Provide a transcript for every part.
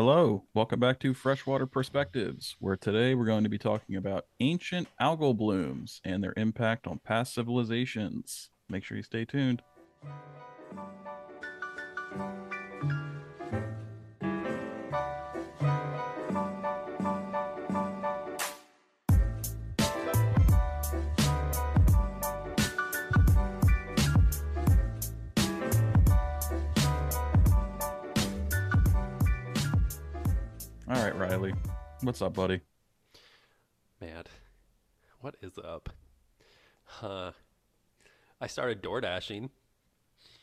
Hello, welcome back to Freshwater Perspectives, where today we're going to be talking about ancient algal blooms and their impact on past civilizations. Make sure you stay tuned. Riley, what's up, buddy? Man, what is up? Huh. I started door dashing.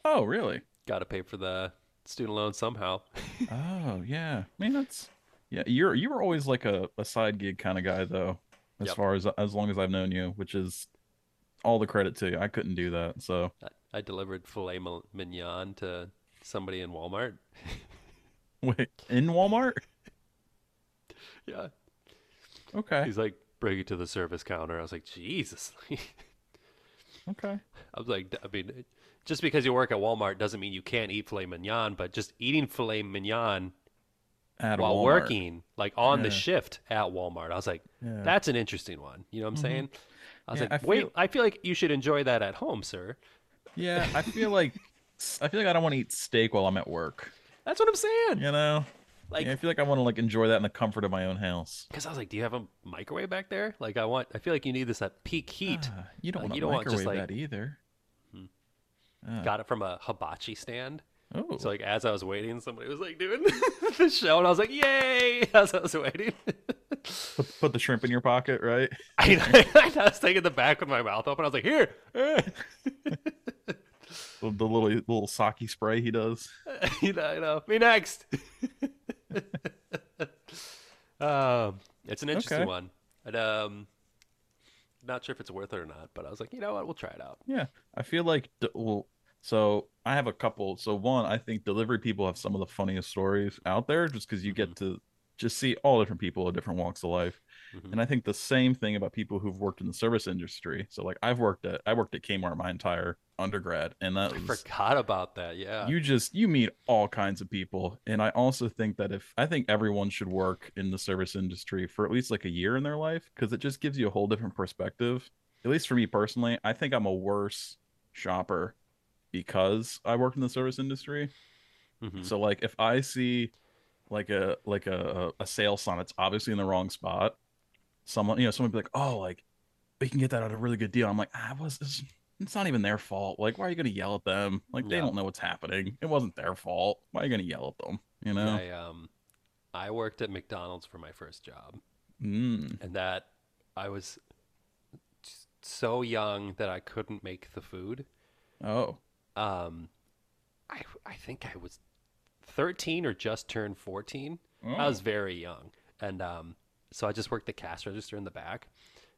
Oh, really? Got to pay for the student loan somehow. Oh, yeah. I mean, that's yeah. You're you were always like a, a side gig kind of guy, though. As Yep. far as as long as I've known you, which is all the credit to you. I couldn't do that, so I, I delivered filet mignon to somebody in Walmart. wait in Walmart. Yeah. Okay, He's like, bring it to the service counter. I was like, Jesus. okay. I was like, I mean, just because you work at Walmart doesn't mean you can't eat filet mignon, but just eating filet mignon At while Walmart. working, like on the shift at Walmart, I was like, Yeah. that's an interesting one. You know what I'm Mhm. saying? I was Yeah, like, I wait, feel- I feel like you should enjoy that at home, sir. Yeah, I feel like I feel like I don't want to eat steak while I'm at work. That's what I'm saying. You know, Like, yeah, I feel like I want to like enjoy that in the comfort of my own house. because I was like, do you have a microwave back there? Like, I want, I feel like you need this at peak heat. Ah, you don't Like, want you to don't want just, microwave like- that either. Hmm. Ah, Got it from a hibachi stand. oh, So like, as I was waiting, somebody was like doing the show, and I was like, yay! As I was waiting, put, put the shrimp in your pocket, right? I, I was taking the back with my mouth open. I was like, here. eh." The, the little little sake spray he does. you know, you know, me next. um, it's an interesting Okay. one. And, um, not sure if it's worth it or not, but I was like, you know what, we'll try it out. Yeah, I feel like d- well, so I have a couple. So one, I think delivery people have some of the funniest stories out there, just because you get to just see all different people of different walks of life. Mhm. And I think the same thing about people who've worked in the service industry. So like I've worked at I worked at Kmart my entire undergrad, and that I was forgot about that. Yeah. you just you meet all kinds of people and i also think that if i think everyone should work in the service industry for at least like a year in their life because it just gives you a whole different perspective at least for me personally i think i'm a worse shopper because i worked in the service industry Mhm. so like if i see like a like a a sale sign that's obviously in the wrong spot someone you know someone be like oh like we can get that at a really good deal i'm like ah was this it's not even their fault like why are you gonna yell at them like they Yeah. don't know what's happening it wasn't their fault why are you gonna yell at them you know I um, I worked at McDonald's for my first job, mm. and that I was so young that I couldn't make the food. oh Um, I I think I was thirteen or just turned fourteen. oh. I was very young, and um, so I just worked the cash register in the back.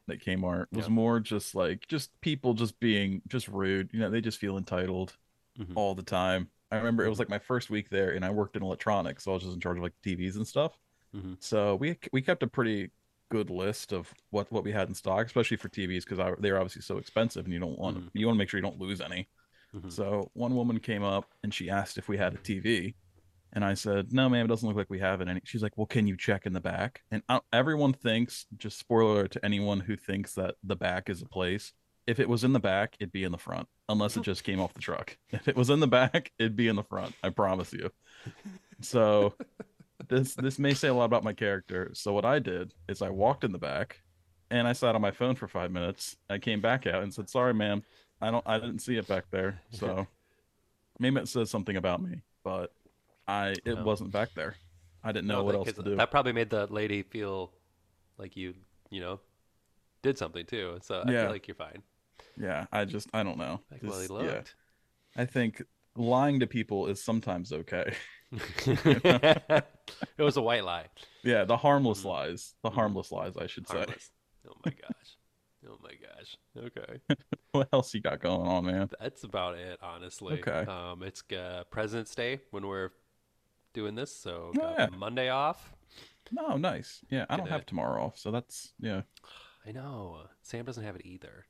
That Kmart was Yeah. more just like just people just being just rude you know they just feel entitled Mhm. all the time i remember it was like my first week there and i worked in electronics so i was just in charge of like tvs and stuff Mhm. so we we kept a pretty good list of what what we had in stock especially for tvs because they were obviously so expensive and you don't want Mhm. you want to make sure you don't lose any Mhm. so one woman came up and she asked if we had a tv and I said, "No, ma'am, it doesn't look like we have it." And she's like, "Well, can you check in the back?" And uh, everyone thinks, just spoiler to anyone who thinks that the back is a place. If it was in the back, it'd be in the front, unless it just came off the truck. If it was in the back, it'd be in the front. I promise you. So this this may say a lot about my character. So what I did is I walked in the back, and I sat on my phone for five minutes. I came back out and said, "Sorry, ma'am, I don't, I didn't see it back there." So maybe it says something about me, but I it No. wasn't back there. I didn't know No, what that- else to do. That probably made the lady feel like you, you know, did something too. So I Yeah. feel like you're fine. Yeah, I just I don't know. Like, well, Just- yeah. I think lying to people is sometimes okay. it was a white lie. Yeah, the harmless Mhm. lies, the Mhm. harmless lies, I should say. Oh my gosh. Oh my gosh. Okay. What else you got going on, man? That's about it, honestly. Okay. Um, it's uh, President's Day when we're doing this, so Oh, got yeah. Monday off. No, nice. Yeah, I don't Gonna- have tomorrow off, so that's yeah. I know Sam doesn't have it either.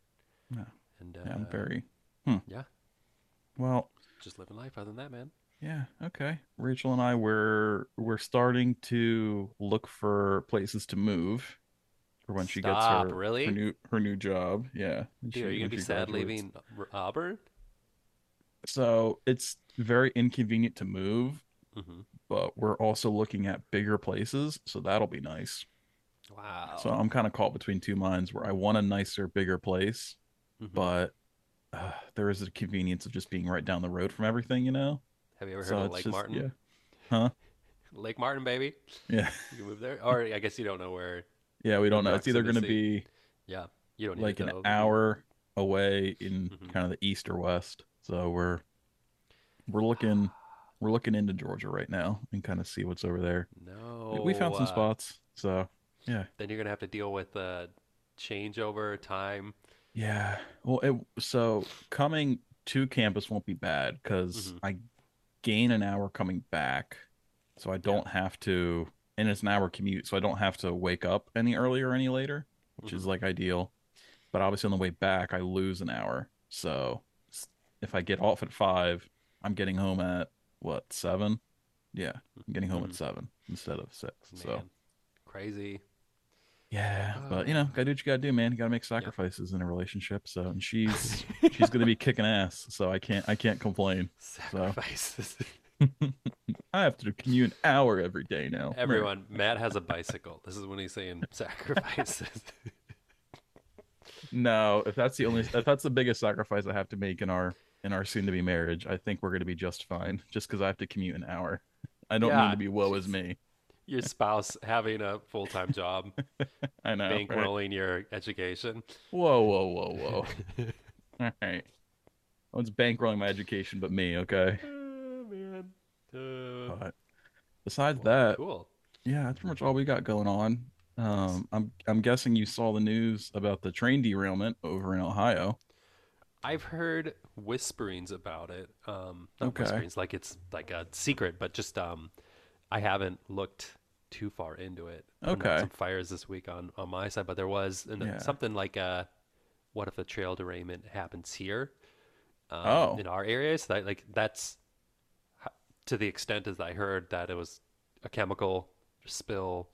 No. And uh, Yeah, I'm very yeah, well. just living life. Other than that, man. Yeah, okay. Rachel and I were we're starting to look for places to move for when she gets Stop, her her new her new job. Yeah, Dude, are you gonna be sad graduates. leaving Auburn? So it's very inconvenient to move, hmm but we're also looking at bigger places, so that'll be nice. Wow. So I'm kind of caught between two minds where I want a nicer, bigger place, hmm but uh, there is a convenience of just being right down the road from everything, you know? Have you ever heard So of Lake just Martin? yeah. Huh? Lake Martin, baby. Yeah. You can move there, or I guess you don't know where Yeah, we don't know. It's either going to be Yeah, you don't need like an know. hour away in Mhm. kind of the east or west. So we're we're looking we're looking into Georgia right now and kind of see what's over there. We, we found some uh, spots. So, yeah. then you're gonna have to deal with uh, changeover time. Yeah. Well, it so coming to campus won't be bad cuz hmm I gain an hour coming back. So I don't have to and it's an hour commute, so I don't have to wake up any earlier or any later, which is hmm like ideal. But obviously on the way back I lose an hour. So if I get off at 5, I'm getting home at what, 7? Yeah, I'm getting home at hmm 7 instead of 6. So, crazy. yeah, but you know, Uh, gotta do what you gotta do, man. You gotta make sacrifices in a relationship. So, and she's she's gonna be kicking ass. So I can't I can't complain. So Sacrifices. I have to commute an hour every day now. Everyone, Matt has a bicycle. This is when he's saying sacrifices. No, if that's the only if that's the biggest sacrifice I have to make in our in our soon to be marriage, I think we're gonna be just fine. Just because I have to commute an hour. I don't mean yeah, to be woe is me. Your spouse having a full-time job, I know, right? bankrolling your education. Whoa, whoa, whoa, whoa. All right. No one's bankrolling my education but me, okay? Oh, man. Uh, But besides well, that, cool. yeah, that's pretty much all we got going on. Um, I'm I'm guessing you saw the news about the train derailment over in Ohio. I've heard whisperings about it. Um, not Okay. whisperings, like it's like a secret, but just um, I haven't looked too far into it. Okay. some fires this week on on my side, but there was and Yeah. something like uh, what if a trail derailment happens here, um, Oh, in our area? So that like that's to the extent as I heard that it was a chemical spill,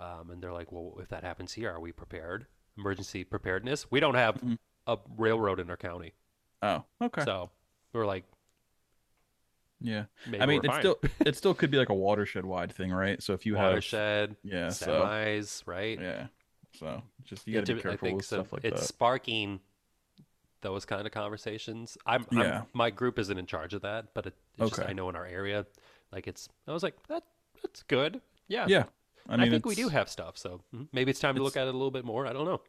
um, and they're like, well, if that happens here, are we prepared? Emergency preparedness. We don't have mhm. A railroad in our county. oh, okay. So we're like, Yeah. maybe I mean, it fine. still it still could be like a watershed wide thing, right? So if you have Watershed, yeah, so semis, right? yeah. So just you got to be careful with so. stuff like It's that. sparking those kind of conversations. I'm, I'm, Yeah. my group isn't in charge of that, but it, it's just Okay. I know in our area, like it's. I was like, that that's good. Yeah, Yeah. I and I think we do have stuff. So mhm, maybe it's time to it's look at it a little bit more. I don't know.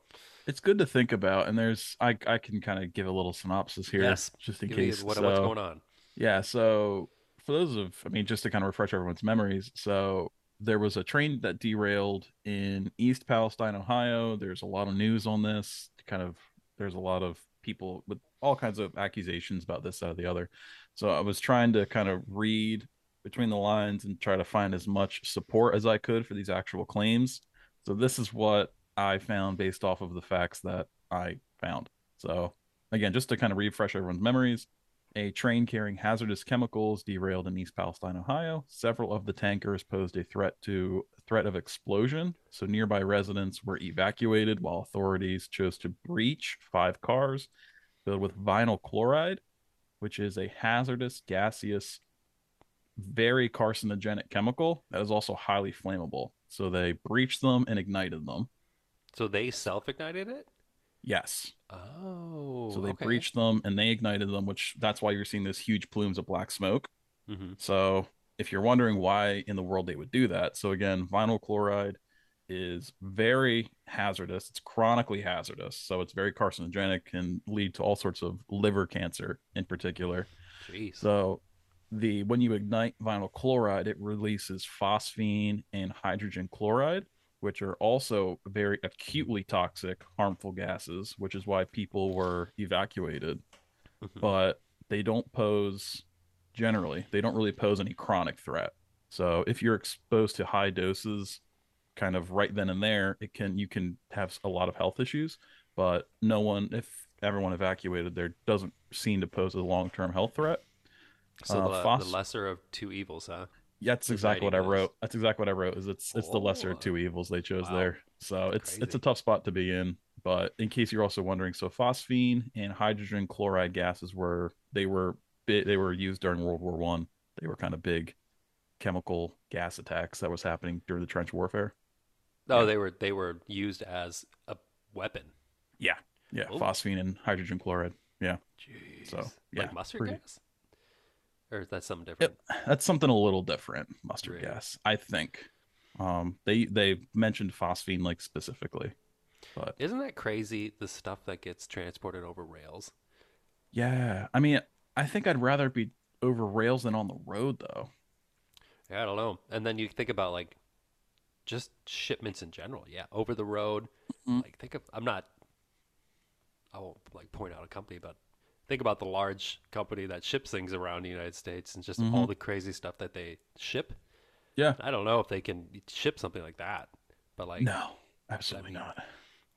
It's good to think about and there's I I can kind of give a little synopsis here Yes, just in give case. what what's going on. Yeah, so for those of, I mean, just to kind of refresh everyone's memories, so there was a train that derailed in East Palestine, Ohio. There's a lot of news on this. Kind of, there's a lot of people with all kinds of accusations about this, that, or the other. So I was trying to kind of read between the lines and try to find as much support as I could for these actual claims. So this is what I found based off of the facts that I found. So again, just to kind of refresh everyone's memories, a train carrying hazardous chemicals derailed in East Palestine, Ohio. Several of the tankers posed a threat to threat of explosion, so nearby residents were evacuated while authorities chose to breach five cars filled with vinyl chloride, which is a hazardous gaseous very carcinogenic chemical that is also highly flammable. So they breached them and ignited them. So they self-ignited it. Yes. Oh, So they okay. breached them and they ignited them, which that's why you're seeing those huge plumes of black smoke. hmm So if you're wondering why in the world they would do that, so again, vinyl chloride is very hazardous. It's chronically hazardous. So it's very carcinogenic and lead to all sorts of liver cancer in particular. Jeez. So the when you ignite vinyl chloride, it releases phosphine and hydrogen chloride, which are also very acutely toxic, harmful gases, which is why people were evacuated. Mhm. But they don't pose generally, they don't really pose any chronic threat. So if you're exposed to high doses kind of right then and there, it can you can have a lot of health issues, but no one if everyone evacuated there doesn't seem to pose a long-term health threat. So Uh, the, phos- the lesser of two evils, huh? Yeah, that's exactly what I wrote. That's exactly what I wrote. Is it's it's the lesser Oh. of two evils they chose Wow. there. So it's it's a tough spot to be in. But in case you're also wondering, so phosphine and hydrogen chloride gases were they were they were used during World War One. They were kind of big chemical gas attacks that was happening during the trench warfare. Oh, Yeah. they were they were used as a weapon. Yeah, yeah, Oh. phosphine and hydrogen chloride. Yeah, Jeez. So, yeah, like mustard pretty- gas, or is that something different? that's something a little different. Mustard Really? gas, I think. Um, they they mentioned phosphine like specifically, but Isn't that crazy? The stuff that gets transported over rails. Yeah, I mean, I think I'd rather be over rails than on the road, though. Yeah, I don't know. And then you think about like just shipments in general. Yeah, over the road. Mhm. Like think of I'm not I won't like point out a company, but think about the large company that ships things around the United States and just all Mhm. the crazy stuff that they ship. Yeah. I don't know if they can ship something like that. But like No, absolutely mean, not.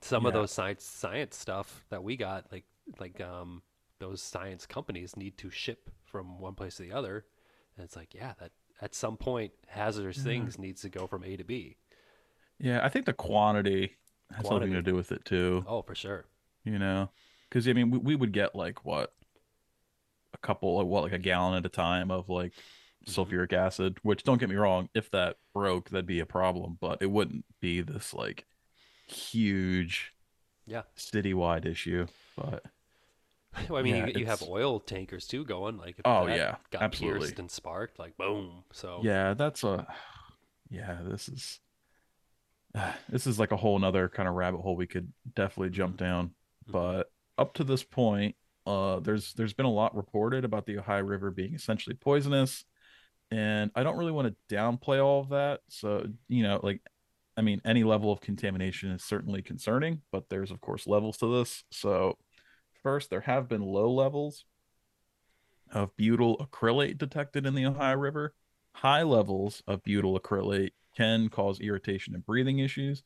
some of those science science stuff that we got, like like um those science companies need to ship from one place to the other. And it's like, yeah, that at some point hazardous Yeah. things needs to go from A to B. Yeah, I think the quantity has something to do with it too. Oh, for sure. You know, because I mean, we, we would get like what a couple, of what, like a gallon at a time of like Mhm. sulfuric acid. Which don't get me wrong, if that broke, that'd be a problem, but it wouldn't be this like huge, Yeah. citywide issue. But Well, I mean, Yeah, you, you have oil tankers too going. Like, if Oh, yeah, got absolutely. pierced and sparked, like boom. So yeah, that's a yeah. This is this is like a whole nother kind of rabbit hole we could definitely jump down. Mhm. But up to this point, uh, there's there's been a lot reported about the Ohio River being essentially poisonous, and I don't really want to downplay all of that. So you know, like, I mean, any level of contamination is certainly concerning, but there's of course levels to this. So first, there have been low levels of butyl acrylate detected in the Ohio River. High levels of butyl acrylate can cause irritation and breathing issues,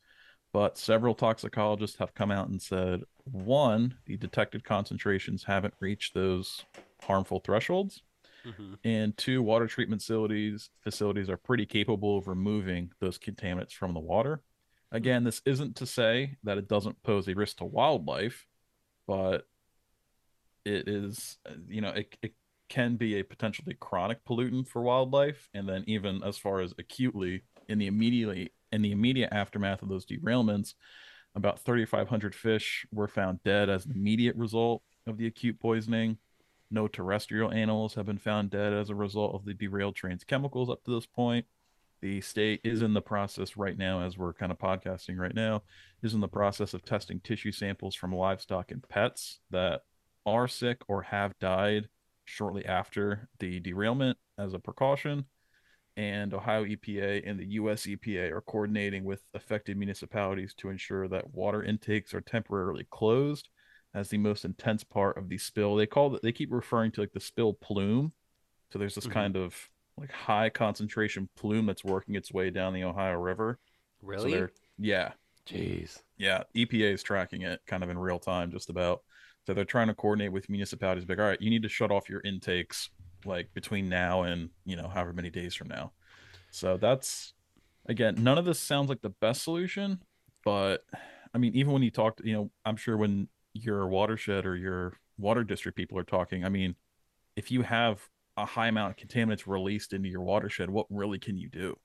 but several toxicologists have come out and said one, the detected concentrations haven't reached those harmful thresholds, Mhm. and two, water treatment facilities facilities are pretty capable of removing those contaminants from the water. Again, this isn't to say that it doesn't pose a risk to wildlife, but it is, you know, it, it can be a potentially chronic pollutant for wildlife, and then even as far as acutely in the immediately in the immediate aftermath of those derailments, about 3,500 fish were found dead as an immediate result of the acute poisoning. No terrestrial animals have been found dead as a result of the derailed train's chemicals up to this point. The state is in the process right now, as we're kind of podcasting right now, is in the process of testing tissue samples from livestock and pets that are sick or have died shortly after the derailment as a precaution. And Ohio EPA and the US EPA are coordinating with affected municipalities to ensure that water intakes are temporarily closed as the most intense part of the spill. They call it, they keep referring to like the spill plume. So there's this Mhm. kind of like high concentration plume that's working its way down the Ohio River. Really? they're, yeah, Jeez. yeah, EPA is tracking it kind of in real time, just about. So they're trying to coordinate with municipalities, like, all right, you need to shut off your intakes like between now and you know however many days from now. So that's again, none of this sounds like the best solution, but I mean, even when you talk, you know, I'm sure when your watershed or your water district people are talking, I mean, if you have a high amount of contaminants released into your watershed, what really can you do?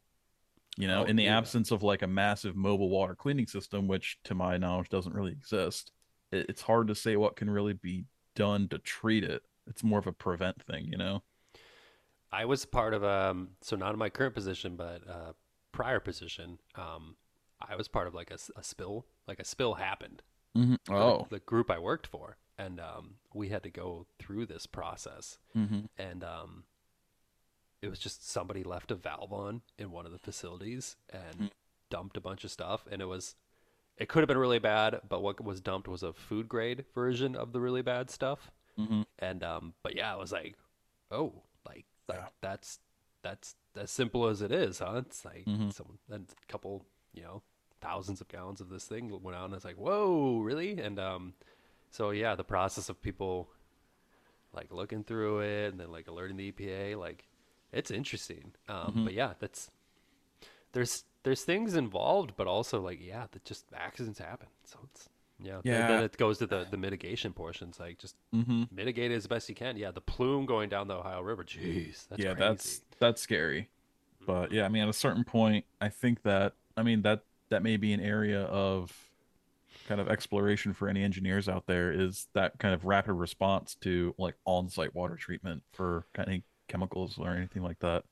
You know, Oh, in the yeah. absence of like a massive mobile water cleaning system, which to my knowledge doesn't really exist, it's hard to say what can really be done to treat it. It's more of a prevent thing, you know? I was part of um so not in my current position but uh prior position um I was part of like a, a spill like a spill happened Mm-hmm. for the- Oh, the, group I worked for and um we had to go through this process mm-hmm. and um it was just somebody left a valve on in one of the facilities and Hmm. dumped a bunch of stuff and it was it could have been really bad but what was dumped was a food grade version of the really bad stuff Mm-hmm. and um but yeah i was like oh like, like Yeah. that's that's as simple as it is huh it's like Mhm. some a couple you know thousands of gallons of this thing went out and it's like whoa really and um so yeah the process of people like looking through it and then like alerting the EPA. Like it's interesting. Um, Mhm. But yeah, that's there's there's things involved, but also like yeah, that just accidents happen. So it's yeah. Yeah. Then it goes to the the mitigation portions. Like just Mm-hmm. mitigate it as best you can. Yeah, the plume going down the Ohio River. Jeez, that's yeah, crazy. that's that's scary. But yeah, I mean, at a certain point, I think that I mean that that may be an area of kind of exploration for any engineers out there is that kind of rapid response to like on-site water treatment for any chemicals or anything like that.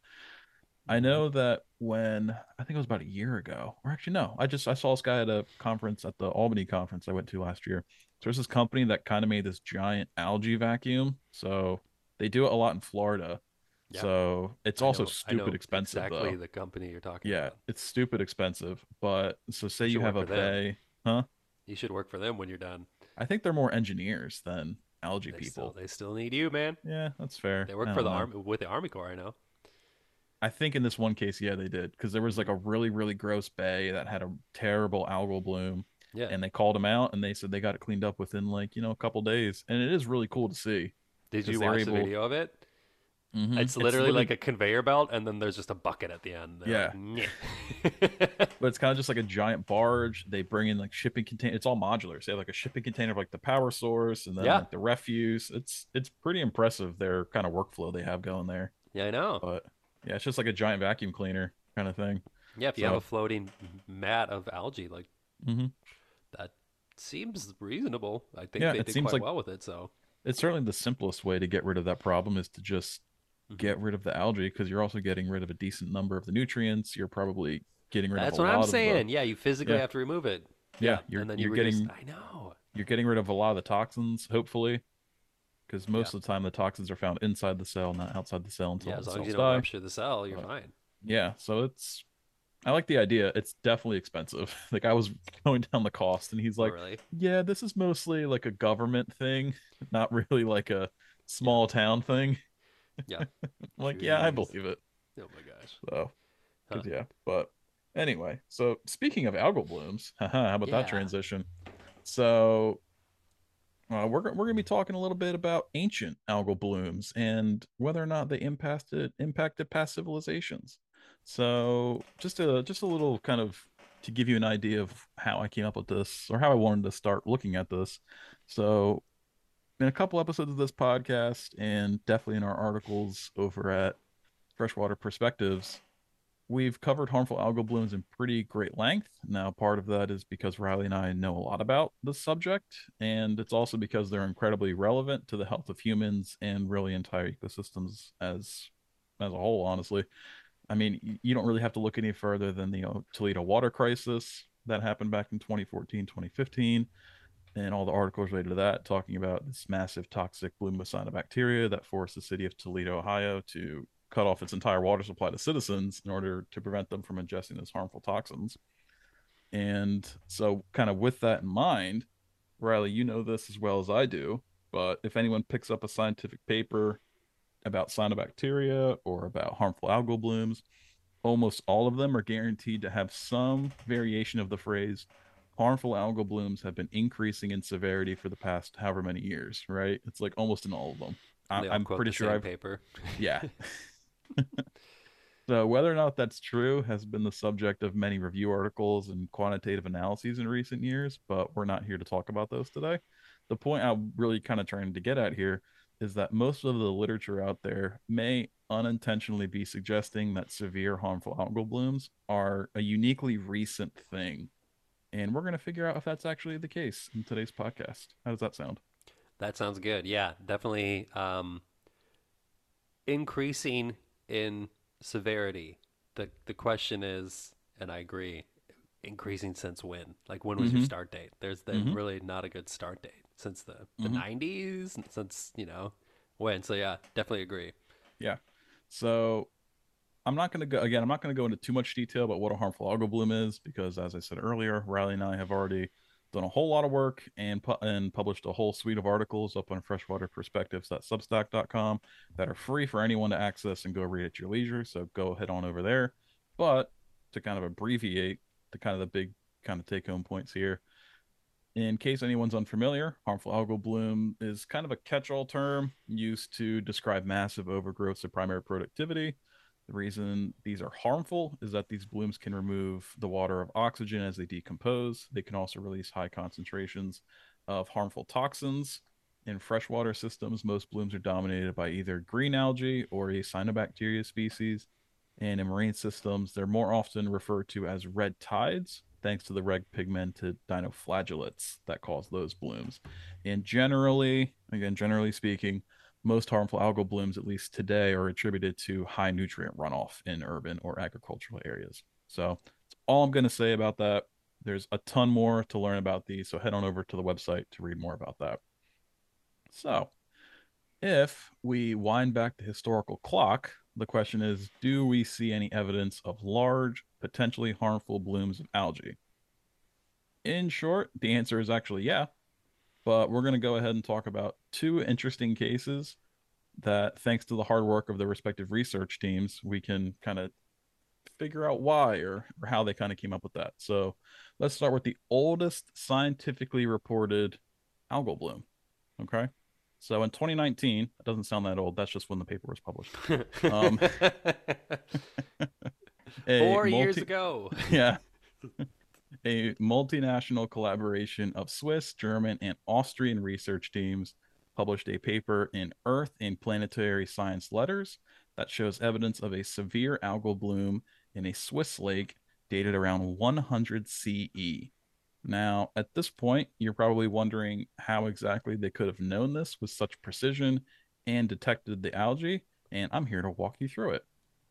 I know that when I think it was about a year ago, or actually no, I just I saw this guy at a conference at the Albany conference I went to last year. So there's this company that kind of made this giant algae vacuum. So they do it a lot in Florida. Yeah. So it's I also know- stupid expensive Exactly though. the company you're talking Yeah, about. it's stupid expensive. But so say You you have a work for them. bay, huh? You should work for them when you're done. I think they're more engineers than algae They people. still they still need you, man. Yeah, that's fair. They work for the know. army with the Army Corps. I know. I think in this one case, yeah, they did because there was like a really, really gross bay that had a terrible algal bloom, Yeah. and they called them out, and they said they got it cleaned up within like you know a couple days, and it is really cool to see. Did you watch the video of it? Mhm. It's literally like a conveyor belt, and then there's just a bucket at the end. They're like, but it's kind of just like a giant barge. They bring in like shipping container. It's all modular. So they have like a shipping container of like the power source and then Yeah. like the refuse. It's it's pretty impressive their kind of workflow they have going there. yeah, I know. But yeah, it's just like a giant vacuum cleaner kind of thing. Yeah, if you have a floating mat of algae, like hmm that seems reasonable. I think Yeah, they it did seems quite like- well with it. So It's certainly the simplest way to get rid of that problem is to just Mhm. get rid of the algae because you're also getting rid of a decent number of the nutrients. You're probably getting rid that's of That's what I'm of the- saying. Yeah, you physically Yeah. have to remove it. Yeah, you're- and then you're you reduce- getting- I know. you're getting rid of a lot of the toxins, hopefully, because most of the time the toxins are found inside the cell, not outside the cell until Yeah, the as long as you don't die. rupture the cell, you're But- fine. Yeah, so it's I like the idea. It's definitely expensive. Like I was going down the cost, and he's Oh, like, really? "Yeah, this is mostly like a government thing, not really like a small town thing." Yeah. Like, yeah, I believe it. Oh my gosh. So, Huh. yeah, but anyway, so speaking of algal blooms, haha, how about Yeah. that transition? So, uh, we're we're gonna be talking a little bit about ancient algal blooms and whether or not they impacted impacted past civilizations. So, just a just a little kind of to give you an idea of how I came up with this or how I wanted to start looking at this. So, in a couple episodes of this podcast, and definitely in our articles over at Freshwater Perspectives, we've covered harmful algal blooms in pretty great length. Now, part of that is because Riley and I know a lot about this subject, and it's also because they're incredibly relevant to the health of humans and really entire ecosystems as as a whole. Honestly, I mean, you don't really have to look any further than the uh, Toledo water crisis that happened back in 2014, 2015 and all the articles related to that talking about this massive toxic bloom of cyanobacteria that forced the city of Toledo, Ohio to cut off its entire water supply to citizens in order to prevent them from ingesting those harmful toxins. And so, kind of with that in mind, Riley, you know this as well as I do, but if anyone picks up a scientific paper about cyanobacteria or about harmful algal blooms, almost all of them are guaranteed to have some variation of the phrase harmful algal blooms have been increasing in severity for the past however many years, right? It's like almost in all of them. I, i'm pretty sure I've paper. yeah. so whether or not that's true has been the subject of many review articles and quantitative analyses in recent years, but we're not here to talk about those today. The point I'm really kind of trying to get at here is that most of the literature out there may unintentionally be suggesting that severe harmful algal blooms are a uniquely recent thing. And we're going to figure out if that's actually the case in today's podcast. How does that sound? That sounds good. Yeah, definitely um, increasing in severity. The the question is, and I agree, increasing since when? Like when was your Mhm. start date? There's been Mhm. really not a good start date since the the Mhm. 90s, since, you know, when. So yeah, definitely agree. Yeah. So I'm not going to go again. I'm not going to go into too much detail about what a harmful algal bloom is because, as I said earlier, Riley and I have already done a whole lot of work and pu- and published a whole suite of articles up on freshwaterperspectives.substack.com that are free for anyone to access and go read at your leisure. So go head on over there. But to kind of abbreviate the kind of the big kind of take home points here, In case anyone's unfamiliar, harmful algal bloom is kind of a catch all term used to describe massive overgrowths of primary productivity. The reason these are harmful is that these blooms can remove the water of oxygen as they decompose. They can also release high concentrations of harmful toxins. In freshwater systems, most blooms are dominated by either green algae or a cyanobacteria species. And in marine systems, they're more often referred to as red tides, thanks to the red pigmented dinoflagellates that cause those blooms. And generally, again, generally speaking, most harmful algal blooms, at least today, are attributed to high nutrient runoff in urban or agricultural areas. So that's all I'm going to say about that. There's a ton more to learn about these, so head on over to the website to read more about that. So, if we wind back the historical clock, the question is do we see any evidence of large, potentially harmful blooms of algae? In short, the answer is actually yeah but we're going to go ahead and talk about two interesting cases that, thanks to the hard work of the respective research teams, we can kind of figure out why or, or how they kind of came up with that. So let's start with the oldest scientifically reported algal bloom. Okay. So in 2019, it doesn't sound that old. That's just when the paper was published. Um, Four multi- years ago. Yeah a multinational collaboration of Swiss, German, and Austrian research teams published a paper in Earth and Planetary Science Letters that shows evidence of a severe algal bloom in a Swiss lake dated around 100 CE. Now, at this point, you're probably wondering how exactly they could have known this with such precision and detected the algae, and I'm here to walk you through it.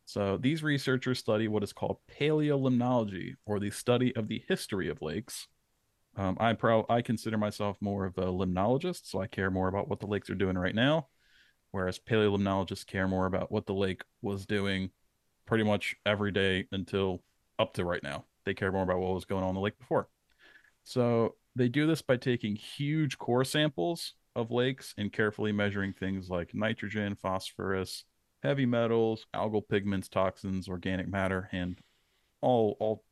So these researchers study what is called paleolimnology, or the study of the history of lakes. Um, I pro I consider myself more of a limnologist, so I care more about what the lakes are doing right now, whereas paleolimnologists care more about what the lake was doing pretty much every day until up to right now. They care more about what was going on in the lake before. So they do this by taking huge core samples of lakes and carefully measuring things like nitrogen, phosphorus, heavy metals, algal pigments, toxins, organic matter, and all all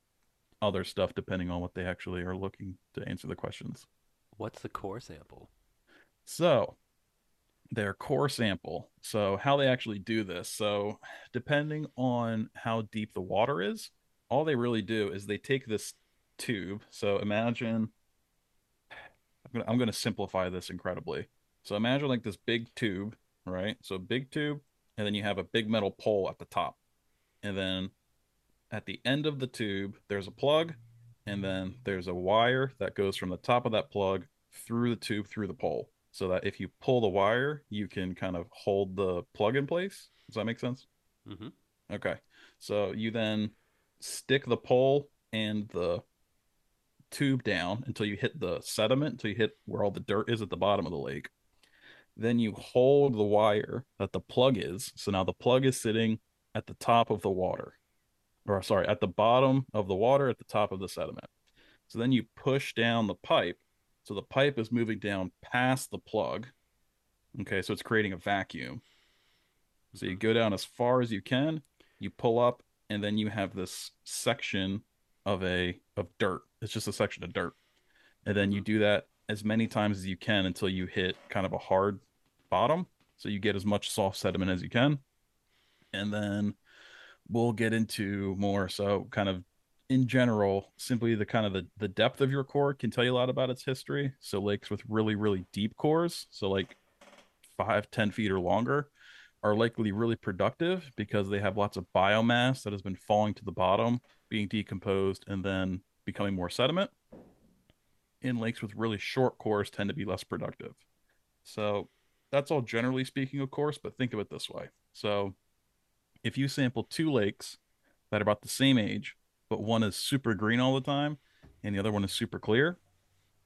other stuff depending on what they actually are looking to answer the questions. What's the core sample? So, their core sample. So, how they actually do this. So, depending on how deep the water is, all they really do is they take this tube. So, imagine I'm going to I'm going to simplify this incredibly. So, imagine like this big tube, right? So, big tube, and then you have a big metal pole at the top. And then at the end of the tube, there's a plug, and then there's a wire that goes from the top of that plug through the tube through the pole. So that if you pull the wire, you can kind of hold the plug in place. Does that make sense? Mm-hmm. Okay. So you then stick the pole and the tube down until you hit the sediment, until you hit where all the dirt is at the bottom of the lake. Then you hold the wire that the plug is. So now the plug is sitting at the top of the water, or sorry, at the bottom of the water at the top of the sediment. So then you push down the pipe. So the pipe is moving down past the plug. Okay, so it's creating a vacuum. So you go down as far as you can, you pull up, and then you have this section of a of dirt. It's just a section of dirt. And then you hmm. do that as many times as you can until you hit kind of a hard bottom so you get as much soft sediment as you can. And then we'll get into more so kind of in general simply the kind of the, the depth of your core can tell you a lot about its history. So lakes with really really deep cores so like five ten feet or longer are likely really productive because they have lots of biomass that has been falling to the bottom being decomposed and then becoming more sediment. In lakes with really short cores tend to be less productive. So that's all generally speaking, of course, but think of it this way. So if you sample two lakes that are about the same age, but one is super green all the time and the other one is super clear,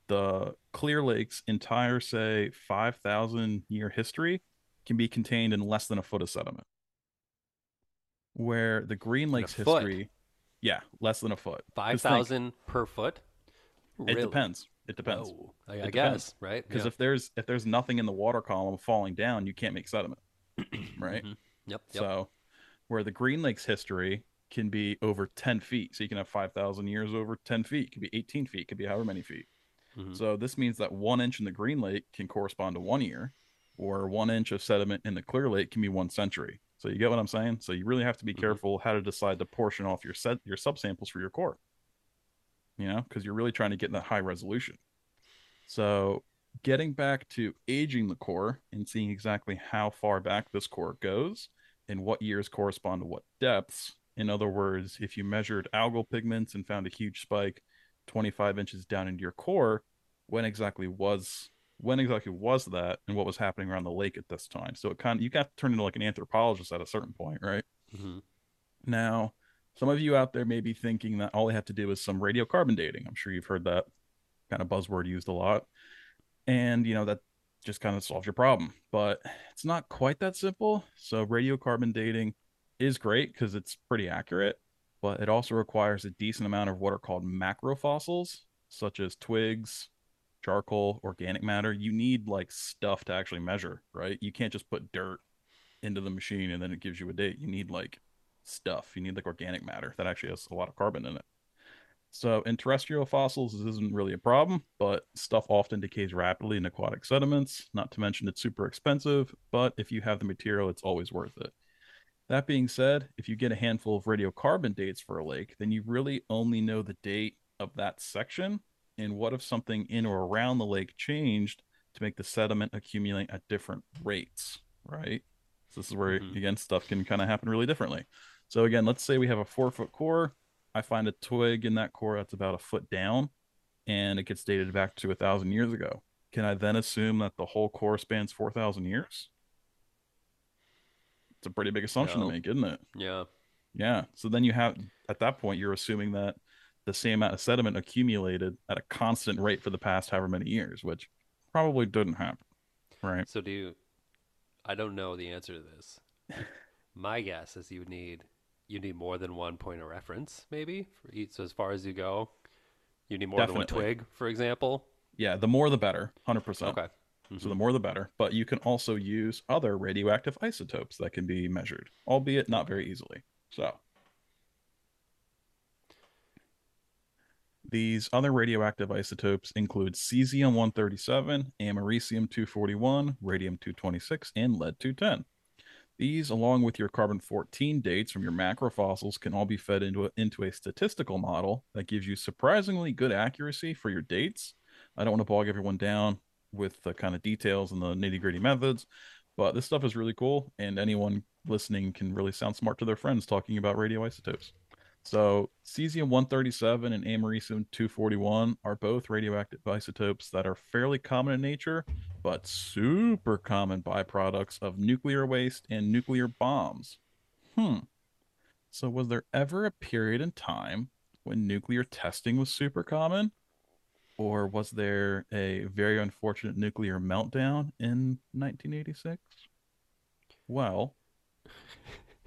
the Clear Lake's entire, say, 5,000 year history can be contained in less than a foot of sediment. Where the Green Lake's history, yeah, less than a foot. 5,000 per foot? Really? It depends. It depends. Oh, I, it I guess, right? Because yeah. if there's if there's nothing in the water column falling down, you can't make sediment, right? Mm-hmm. Yep, yep. So, where the Green Lakes history can be over 10 feet, so you can have 5,000 years over 10 feet, it could be 18 feet, it could be however many feet. Mhm. So this means that one inch in the Green Lake can correspond to one year, or one inch of sediment in the Clear Lake can be one century. So you get what I'm saying? So you really have to be Mhm. careful how to decide to portion off your set your subsamples for your core. You know, because you're really trying to get in that high resolution. So getting back to aging the core and seeing exactly how far back this core goes and what years correspond to what depths. In other words, if you measured algal pigments and found a huge spike 25 inches down into your core, when exactly was when exactly was that and what was happening around the lake at this time? So it kind of you got to turn into like an anthropologist at a certain point, right? hmm Now, some of you out there may be thinking that all they have to do is some radiocarbon dating. I'm sure you've heard that kind of buzzword used a lot. And, you know, that just kind of solves your problem. But it's not quite that simple. So, radiocarbon dating is great because it's pretty accurate, but it also requires a decent amount of what are called macrofossils, such as twigs, charcoal, organic matter. You need like stuff to actually measure, right? You can't just put dirt into the machine and then it gives you a date. You need like stuff. You need like organic matter that actually has a lot of carbon in it. So in terrestrial fossils, this isn't really a problem, but stuff often decays rapidly in aquatic sediments. Not to mention it's super expensive, but if you have the material, it's always worth it. That being said, if you get a handful of radiocarbon dates for a lake, then you really only know the date of that section. And what if something in or around the lake changed to make the sediment accumulate at different rates, right? So this is where Mhm. again stuff can kind of happen really differently. So again, let's say we have a four foot core. I find a twig in that core that's about a foot down, and it gets dated back to a thousand years ago. Can I then assume that the whole core spans four thousand years? It's a pretty big assumption No. to make, isn't it? Yeah. Yeah. So then you have at that point you're assuming that the same amount of sediment accumulated at a constant rate for the past however many years, which probably didn't happen. Right. So do you? I don't know the answer to this. My guess is you would need you need more than one point of reference, maybe for each. So as far as you go, you need more than Definitely. one twig, for example. Yeah, the more the better, hundred percent. Okay. So the mm-hmm. more the better. But you can also use other radioactive isotopes that can be measured, albeit not very easily. So these other radioactive isotopes include cesium 137, americium 241, radium 226, and lead 210. These, along with your carbon 14 dates from your macrofossils, can all be fed into a, into a statistical model that gives you surprisingly good accuracy for your dates. I don't want to bog everyone down with the kind of details and the nitty gritty methods, but this stuff is really cool, and anyone listening can really sound smart to their friends talking about radioisotopes. So, cesium 137 and americium 241 are both radioactive isotopes that are fairly common in nature, but super common byproducts of nuclear waste and nuclear bombs. Hmm. So, was there ever a period in time when nuclear testing was super common? Or was there a very unfortunate nuclear meltdown in 1986? Well,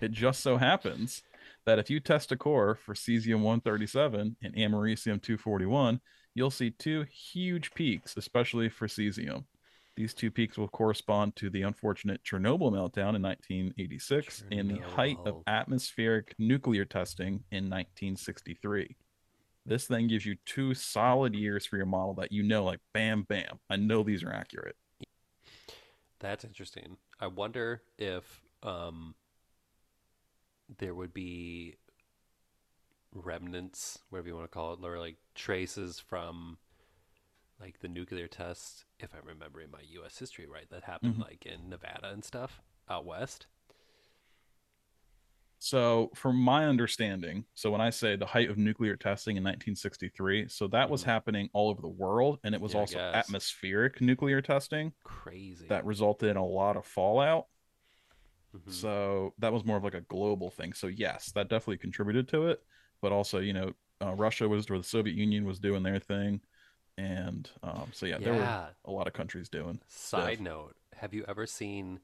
it just so happens that if you test a core for cesium 137 and americium 241, you'll see two huge peaks, especially for cesium. These two peaks will correspond to the unfortunate Chernobyl meltdown in 1986 and the height of atmospheric nuclear testing in 1963. This then gives you two solid years for your model that you know, like, bam, bam. I know these are accurate. That's interesting. I wonder if um, there would be remnants, whatever you want to call it, or like traces from like the nuclear tests, if I'm remembering my U.S. history right, that happened Mhm. like in Nevada and stuff out west. So, from my understanding, so when I say the height of nuclear testing in 1963, so that was Mhm. happening all over the world, and it was Yeah, also atmospheric nuclear testing Crazy. that resulted in a lot of fallout. Mhm. So that was more of like a global thing. So yes, that definitely contributed to it, but also you know uh, Russia was or the Soviet Union was doing their thing, and um, so yeah, there were yeah. a lot of countries doing. Side stuff. note: Have you ever seen?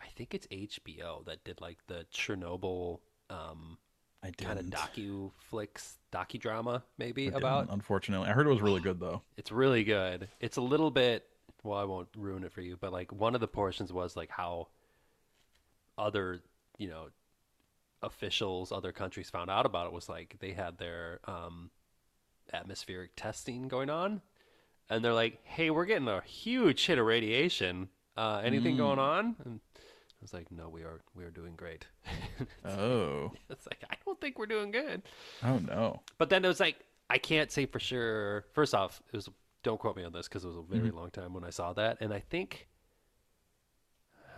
I think it's HBO that did like the Chernobyl um, I kind of docu flicks, docudrama maybe I about. Unfortunately, I heard it was really good though. It's really good. It's a little bit. Well, I won't ruin it for you, but like one of the portions was like how other, you know, officials, other countries found out about it was like they had their um, atmospheric testing going on, and they're like, "Hey, we're getting a huge hit of radiation. Uh, anything Mm. going on?" And I was like, "No, we are we are doing great." Oh. it's like I don't think we're doing good. Oh no. But then it was like I can't say for sure. First off, it was don't quote me on this because it was a very Mhm. long time when I saw that, and I think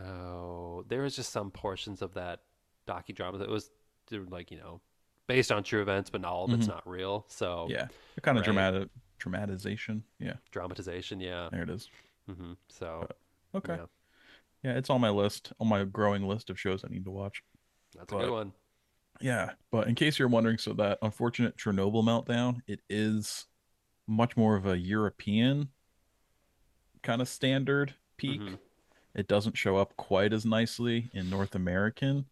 oh there was just some portions of that docudrama that was like you know based on true events, but not all of it's Mhm. not real. So Yeah. Kind of Right. dramatic dramatization. Yeah. dramatization, yeah. There it is. hmm So Okay. yeah, Yeah, it's on my list, on my growing list of shows I need to watch. that's a good one. Yeah, but in case you're wondering, so that unfortunate Chernobyl meltdown, it is much more of a European kind of standard peak. Mhm. It doesn't show up quite as nicely in North American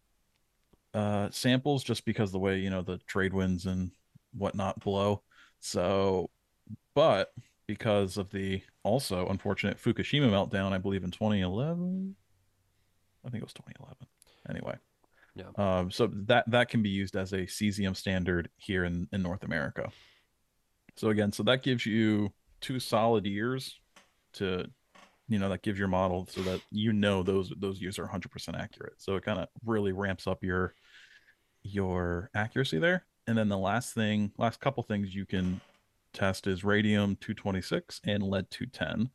uh, samples, just because the way you know the trade winds and whatnot blow. So, but because of the also unfortunate Fukushima meltdown, I believe in 2011, I think it was 2011. Anyway, Yeah. um, so that that can be used as a cesium standard here in in North America. So again, so that gives you two solid years to, you know, that gives your model so that you know those those years are 100% accurate. So it kind of really ramps up your your accuracy there. And then the last thing, last couple things you can test is radium 226 and lead 210.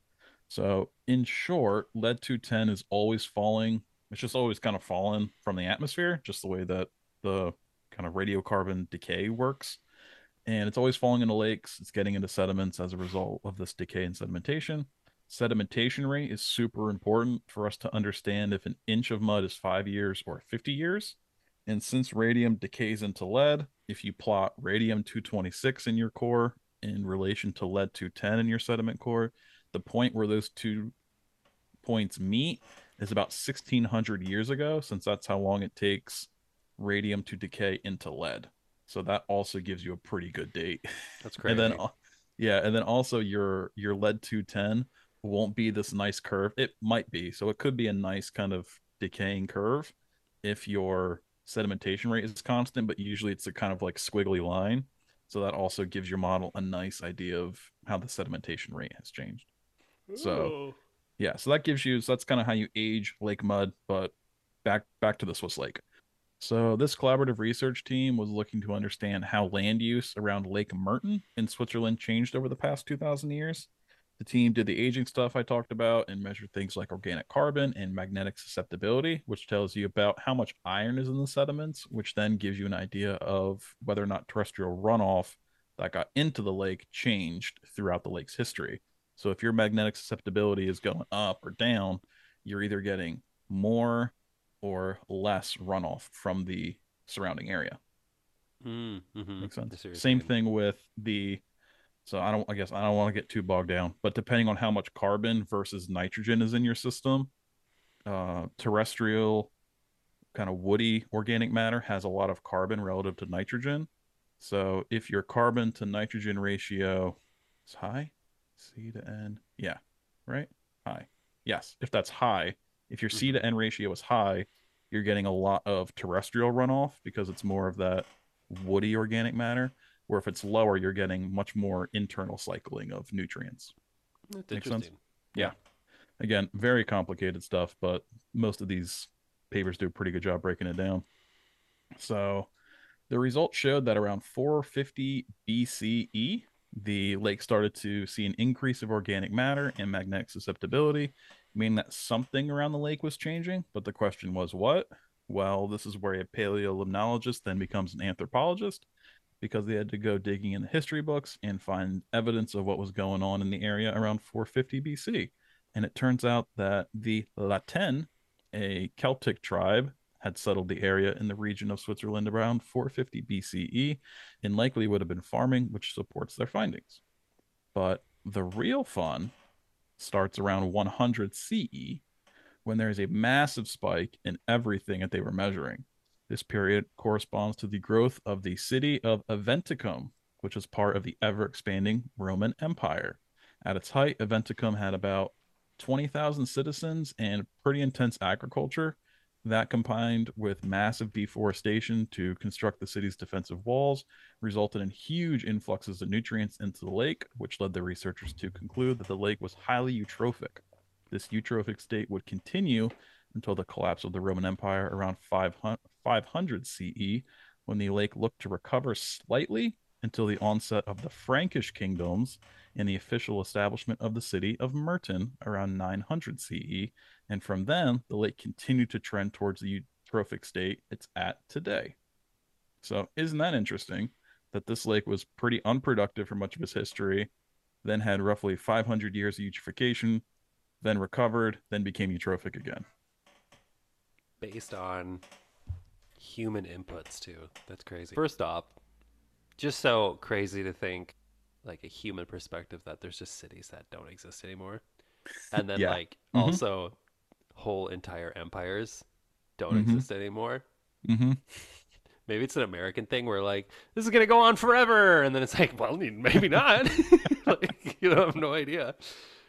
So in short, lead 210 is always falling. It's just always kind of fallen from the atmosphere, just the way that the kind of radiocarbon decay works. And it's always falling into lakes. It's getting into sediments as a result of this decay and sedimentation. Sedimentation rate is super important for us to understand if an inch of mud is five years or 50 years. And since radium decays into lead, if you plot radium 226 in your core in relation to lead 210 in your sediment core, the point where those two points meet is about 1600 years ago, since that's how long it takes radium to decay into lead. So that also gives you a pretty good date. That's crazy. And then yeah, and then also your your lead 210 won't be this nice curve. It might be. So it could be a nice kind of decaying curve if your sedimentation rate is constant, but usually it's a kind of like squiggly line. So that also gives your model a nice idea of how the sedimentation rate has changed. So yeah, so that gives you so that's kind of how you age lake mud, but back back to the Swiss lake. So this collaborative research team was looking to understand how land use around Lake Murten in Switzerland changed over the past 2000 years. The team did the aging stuff I talked about and measured things like organic carbon and magnetic susceptibility, which tells you about how much iron is in the sediments, which then gives you an idea of whether or not terrestrial runoff that got into the lake changed throughout the lake's history. So if your magnetic susceptibility is going up or down, you're either getting more or less runoff from the surrounding area. Mm, mhm. Makes sense. see what you're Same thing with the so I don't I guess I don't want to get too bogged down, but depending on how much carbon versus nitrogen is in your system, uh terrestrial kind of woody organic matter has a lot of carbon relative to nitrogen. So if your carbon to nitrogen ratio is high, C to N, yeah, right? High. Yes, if that's high, if your C to N ratio is high, you're getting a lot of terrestrial runoff because it's more of that woody organic matter. Where if it's lower, you're getting much more internal cycling of nutrients. That's Makes sense. interesting. Again, very complicated stuff, but most of these papers do a pretty good job breaking it down. So the results showed that around 450 BCE, the lake started to see an increase of organic matter and magnetic susceptibility, meaning that something around the lake was changing. But the question was what? Well, this is where a paleolimnologist then becomes an anthropologist because they had to go digging in the history books and find evidence of what was going on in the area around 450 BC. And it turns out that the La Tène, a Celtic tribe, had settled the area in the region of Switzerland around 450 BCE and likely would have been farming, which supports their findings. But the real fun starts around 100 CE when there is a massive spike in everything that they were measuring. This period corresponds to the growth of the city of Aventicum, which was part of the ever expanding Roman Empire. At its height, Aventicum had about 20,000 citizens and pretty intense agriculture. That combined with massive deforestation to construct the city's defensive walls resulted in huge influxes of nutrients into the lake, which led the researchers to conclude that the lake was highly eutrophic. This eutrophic state would continue until the collapse of the Roman Empire around 500 CE, when the lake looked to recover slightly until the onset of the Frankish kingdoms and the official establishment of the city of Murten around 900 CE. And from then, the lake continued to trend towards the eutrophic state it's at today. So, isn't that interesting that this lake was pretty unproductive for much of its history, then had roughly 500 years of eutrophication, then recovered, then became eutrophic again? Based on human inputs, too. That's crazy. First off, just so crazy to think like a human perspective that there's just cities that don't exist anymore and then Yeah. like Mhm. also whole entire empires don't Mhm. exist anymore Mm-hmm. maybe it's an american thing where like this is gonna go on forever and then it's like well maybe not like you know, I have no idea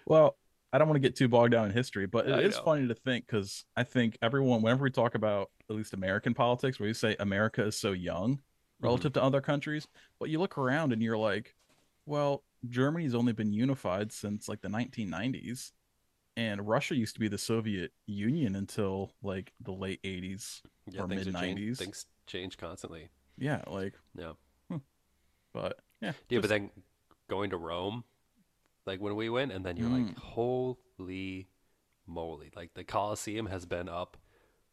Well, I don't want to get too bogged down in history, but it I is know. funny to think because I think everyone, whenever we talk about at least American politics, where you say America is so young mm-hmm. relative to other countries, but you look around and you're like, well, Germany's only been unified since like the 1990s, and Russia used to be the Soviet Union until like the late 80s. yeah Or change, mid-nineties. things change constantly Yeah, like, yeah hmm. but yeah, yeah just- but then going to rome like when we went and then you're Mm. like holy moly like the colosseum has been up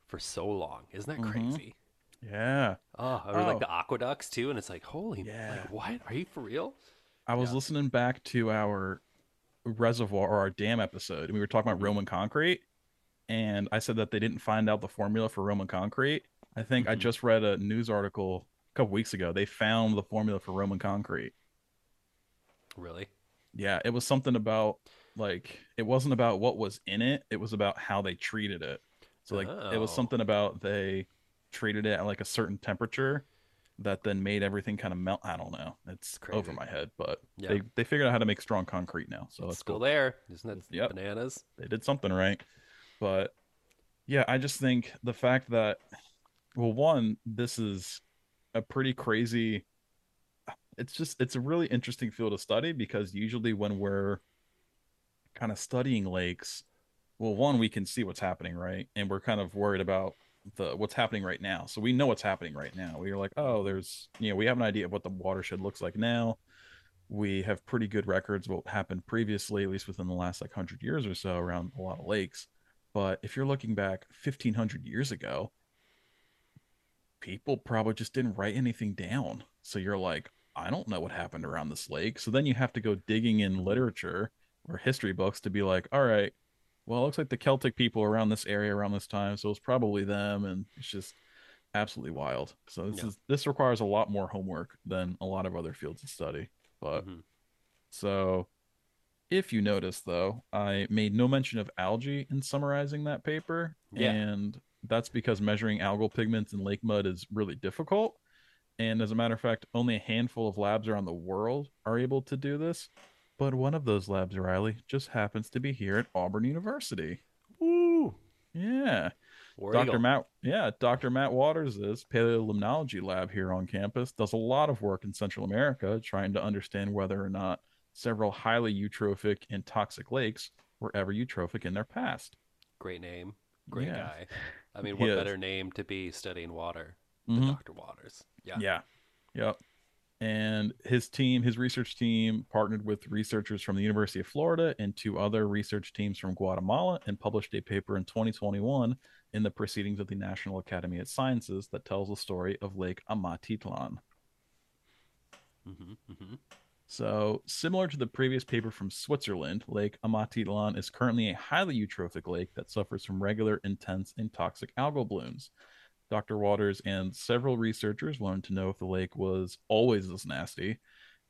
for so long isn't that Mhm. crazy yeah. Oh, or like Oh. the aqueducts too, and it's like, holy, Yeah. like what? Are you for real? I was Yeah. listening back to our reservoir or our dam episode, and we were talking about. Roman concrete. And I said that they didn't find out the formula for Roman concrete. I think I Mhm. just read a news article a couple weeks ago. They found the formula for Roman concrete. Really? Yeah, it was something about like it wasn't about what was in it, it was about how they treated it. So like it was Oh. something about they treated it at like a certain temperature that then made everything kind of melt. I don't know. It's over my head, but Yeah. they they figured out how to make strong concrete now. So it's that's still cool. there, isn't that Yep. bananas? They did something right. But yeah, I just think the fact that well, one, this is a pretty crazy it's just it's a really interesting field of study because usually when we're kind of studying lakes, well, one, we can see what's happening, right? And we're kind of worried about the what's happening right now. So we know what's happening right now. We're like, oh, there's you know, we have an idea of what the watershed looks like now. We have pretty good records of what happened previously, at least within the last like hundred years or so around a lot of lakes. But if you're looking back fifteen hundred years ago, people probably just didn't write anything down. So you're like, I don't know what happened around this lake. So then you have to go digging in literature or history books to be like, all right, well, it looks like the Celtic people around this area around this time, so it's probably them, and it's just absolutely wild. So this Yeah. is this requires a lot more homework than a lot of other fields of study. But Mhm. so if you notice though, I made no mention of algae in summarizing that paper. Yeah. And that's because measuring algal pigments in lake mud is really difficult. And as a matter of fact, only a handful of labs around the world are able to do this. But one of those labs, Riley, just happens to be here at Auburn University. Woo! Yeah. War Dr. Eagle. Matt, yeah, Dr. Matt Waters is paleolimnology lab here on campus. Does a lot of work in Central America trying to understand whether or not several highly eutrophic and toxic lakes were ever eutrophic in their past. Great name. Great Yeah. guy. I mean, what better name to be studying water than Mhm. Dr. Waters? Yeah. Yeah. Yep. And his team, his research team, partnered with researchers from the University of Florida and two other research teams from Guatemala and published a paper in 2021 in the Proceedings of the National Academy of Sciences that tells the story of Lake Amatitlan. hmm hmm So, similar to the previous paper from Switzerland, Lake Amatitlan is currently a highly eutrophic lake that suffers from regular, intense, and toxic algal blooms. Dr. Waters and several researchers wanted to know if the lake was always this nasty,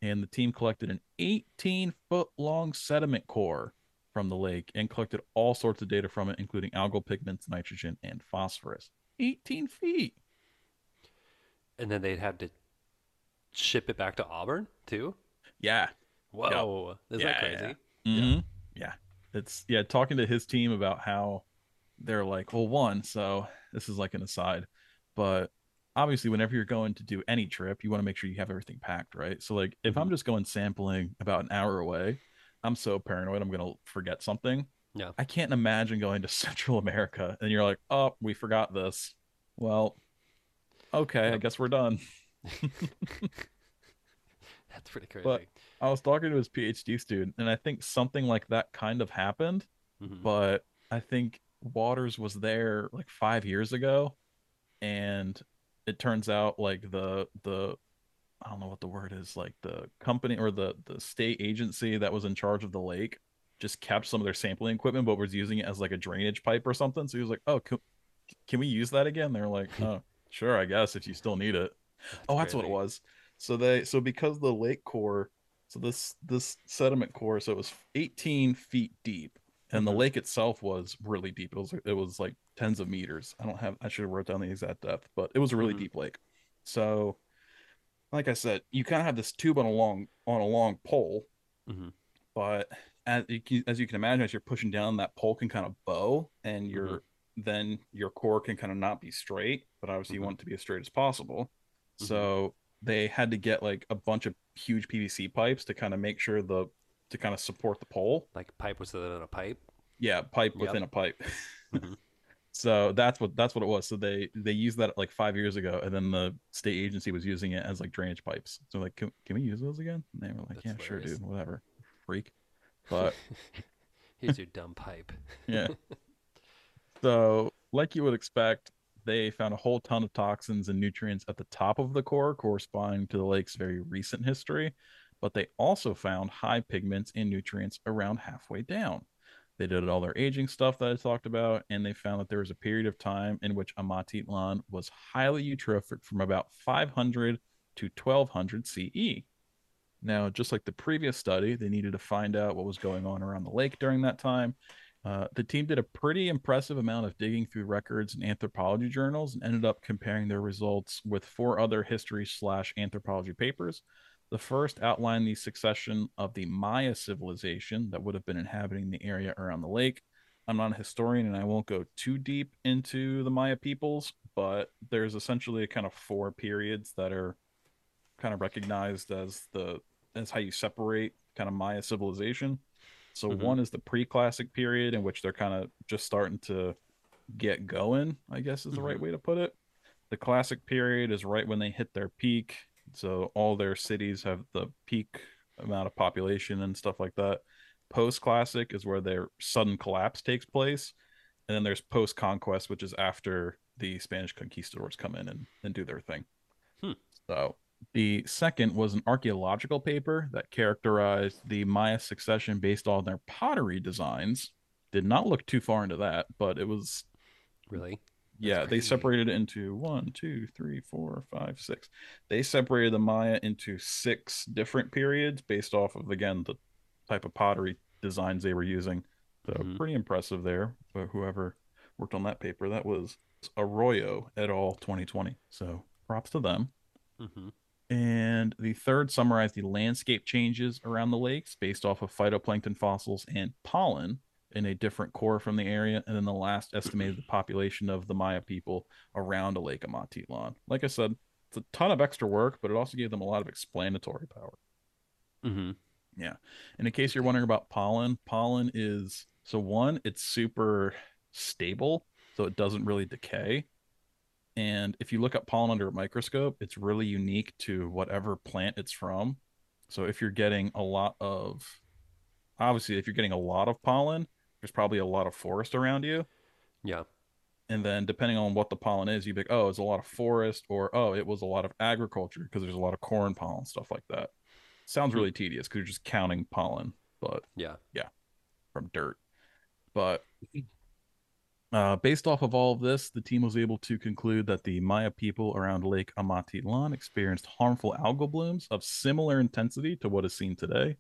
and the team collected an 18 foot long sediment core from the lake and collected all sorts of data from it, including algal pigments, nitrogen, and phosphorus. 18 feet. And then they'd have to ship it back to Auburn too. Yeah. Whoa, is that Yeah, crazy? hmm Yeah. It's yeah, talking to his team about how they're like, well, one, so this is like an aside, but obviously, whenever you're going to do any trip, you want to make sure you have everything packed, right? So, like, if I'm Mhm. just going sampling about an hour away, I'm so paranoid I'm gonna forget something. Yeah. I can't imagine going to Central America and you're like, oh, we forgot this. Well, okay, I guess we're done. That's pretty crazy. But- I was talking to his PhD student, and I think something like that kind of happened, Mhm. but I think Waters was there like five years ago, and it turns out like the the I don't know what the word is, like the company or the the state agency that was in charge of the lake just kept some of their sampling equipment, but was using it as like a drainage pipe or something. So he was like, "Oh, can, can we use that again?" They're like, "Oh, sure, I guess if you still need it." oh, that's what it was. So they so because the lake core, so this this sediment core, so it was 18 feet deep, and the Mhm. lake itself was really deep. It was it was like tens of meters. I don't have I should have wrote down the exact depth, but it was a really Mhm. deep lake. So, like I said, you kind of have this tube on a long on a long pole, Mhm. but as you can, as you can imagine, as you're pushing down, that pole can kind of bow, and your then your core can kind of not be straight, but obviously you Mhm. want it to be as straight as possible. So they had to get like a bunch of huge PVC pipes to kind of make sure the to kind of support the pole. Like pipe was within a pipe. Yeah, pipe Yep. within a pipe. Mhm. so that's what that's what it was. So they they used that like five years ago, and then the state agency was using it as like drainage pipes. So like, can, can we use those again? And they were like, That's yeah, sure, dude, whatever, freak. But Here's your dumb pipe. yeah. So, like you would expect, they found a whole ton of toxins and nutrients at the top of the core, corresponding to the lake's very recent history. But they also found high pigments and nutrients around halfway down. They did all their aging stuff that I talked about, and they found that there was a period of time in which Amatitlan was highly eutrophic from about 500 to 1200 CE. Now, just like the previous study, they needed to find out what was going on around the lake during that time. Uh, the team did a pretty impressive amount of digging through records and anthropology journals and ended up comparing their results with four other history slash anthropology papers. The first outlined the succession of the Maya civilization that would have been inhabiting the area around the lake. I'm not a historian and I won't go too deep into the Maya peoples, but there's essentially a kind of four periods that are kind of recognized as the as how you separate kind of Maya civilization. So Mhm. one is the pre-classic period in which they're kind of just starting to get going, I guess is the right Mhm. way to put it. The classic period is right when they hit their peak. So all their cities have the peak amount of population and stuff like that. Post classic is where their sudden collapse takes place. And then there's post conquest, which is after the Spanish conquistadors come in and, and do their thing. Hmm. So the second was an archaeological paper that characterized the Maya succession based on their pottery designs. Did not look too far into that, but it was Really? Yeah, they separated it into one, two, three, four, five, six. They separated the Maya into six different periods based off of again the type of pottery designs they were using. So Mhm. pretty impressive there. But whoever worked on that paper, that was Arroyo et al. 2020. So props to them. hmm And the third summarized the landscape changes around the lakes based off of phytoplankton fossils and pollen in a different core from the area. And then the last estimated the population of the Maya people around a lake Amatitlan. Like I said, it's a ton of extra work, but it also gave them a lot of explanatory power. hmm Yeah. And in case you're wondering about pollen, pollen is so one, it's super stable, so it doesn't really decay. And if you look at pollen under a microscope, it's really unique to whatever plant it's from. So if you're getting a lot of, obviously, if you're getting a lot of pollen, there's probably a lot of forest around you. Yeah. And then depending on what the pollen is, you'd be like, oh, it's a lot of forest, or oh, it was a lot of agriculture because there's a lot of corn pollen, stuff like that. Sounds Hmm. really tedious because you're just counting pollen, but Yeah. Yeah, from dirt. But uh, based off of all of this, the team was able to conclude that the Maya people around Lake Amatitlan experienced harmful algal blooms of similar intensity to what is seen today.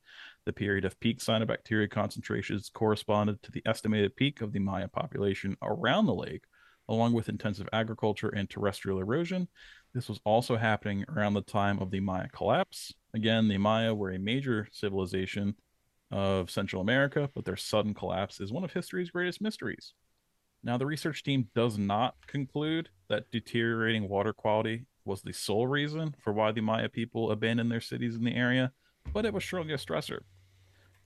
The period of peak cyanobacteria concentrations corresponded to the estimated peak of the Maya population around the lake, along with intensive agriculture and terrestrial erosion. This was also happening around the time of the Maya collapse. Again, the Maya were a major civilization of Central America, but their sudden collapse is one of history's greatest mysteries. Now, the research team does not conclude that deteriorating water quality was the sole reason for why the Maya people abandoned their cities in the area, but it was surely a stressor.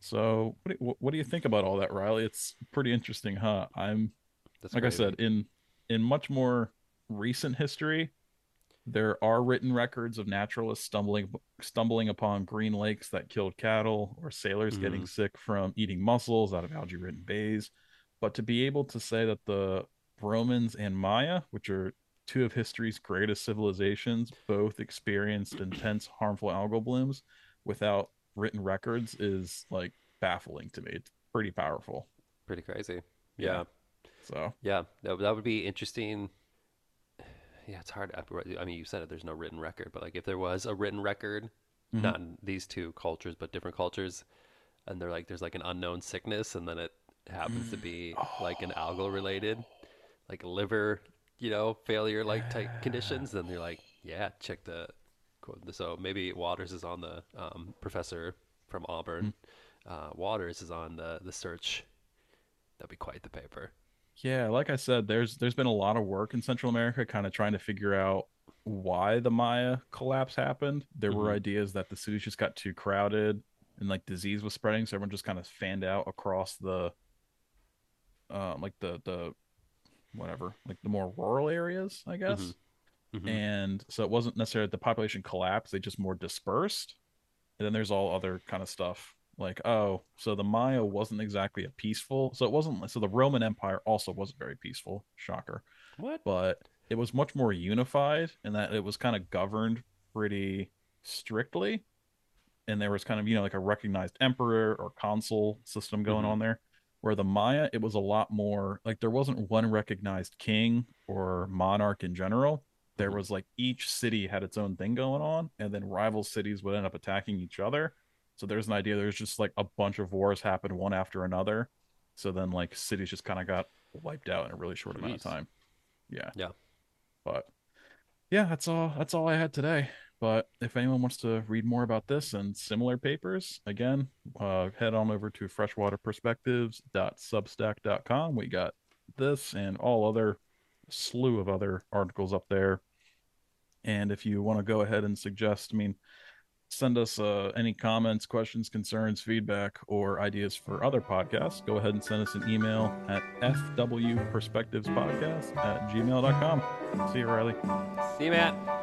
So, what do, what do you think about all that, Riley? It's pretty interesting, huh? I'm That's like crazy. I said, in in much more recent history, there are written records of naturalists stumbling stumbling upon green lakes that killed cattle, or sailors getting Mhm. sick from eating mussels out of algae-ridden bays. But to be able to say that the Romans and Maya, which are two of history's greatest civilizations, both experienced intense harmful algal blooms without written records is like baffling to me. It's pretty powerful. Pretty crazy. Yeah. Yeah. So Yeah. That, that would be interesting. Yeah, it's hard. I mean, you said it, there's no written record, but like if there was a written record, Mhm. not in these two cultures, but different cultures, and they're like, there's like an unknown sickness, and then it happens to be like an algal related, like liver, you know, failure like type conditions, then you're like, yeah, check the. So maybe Waters is on the um, professor from Auburn. Uh, Waters is on the the search. That'd be quite the paper. Yeah, like I said, there's there's been a lot of work in Central America kind of trying to figure out why the Maya collapse happened. There were Mhm. ideas that the cities just got too crowded and like disease was spreading, so everyone just kind of fanned out across the um like the the whatever, like the more rural areas, I guess. Mhm. And so it wasn't necessarily the population collapsed, they just more dispersed. And then there's all other kind of stuff like, oh, so the Maya wasn't exactly a peaceful. So it wasn't so the Roman Empire also wasn't very peaceful, shocker, What? but it was much more unified in that it was kind of governed pretty strictly. And there was kind of, you know, like a recognized emperor or consul system going Mhm. on there. Where the Maya, it was a lot more like there wasn't one recognized king or monarch in general there Mhm. was like each city had its own thing going on and then rival cities would end up attacking each other. So there's an idea there's just like a bunch of wars happened one after another. So then like cities just kind of got wiped out in a really short amount of time. Yeah. Yeah. but yeah that's all that's all i had today. But if anyone wants to read more about this and similar papers again uh, head on over to freshwaterperspectives.substack.com we got this and all other slew of other articles up there and if you want to go ahead and suggest, I mean, send us uh, any comments, questions, concerns, feedback, or ideas for other podcasts, go ahead and send us an email at fwperspectivespodcast at gmail.com. See you, Riley. See you, Matt.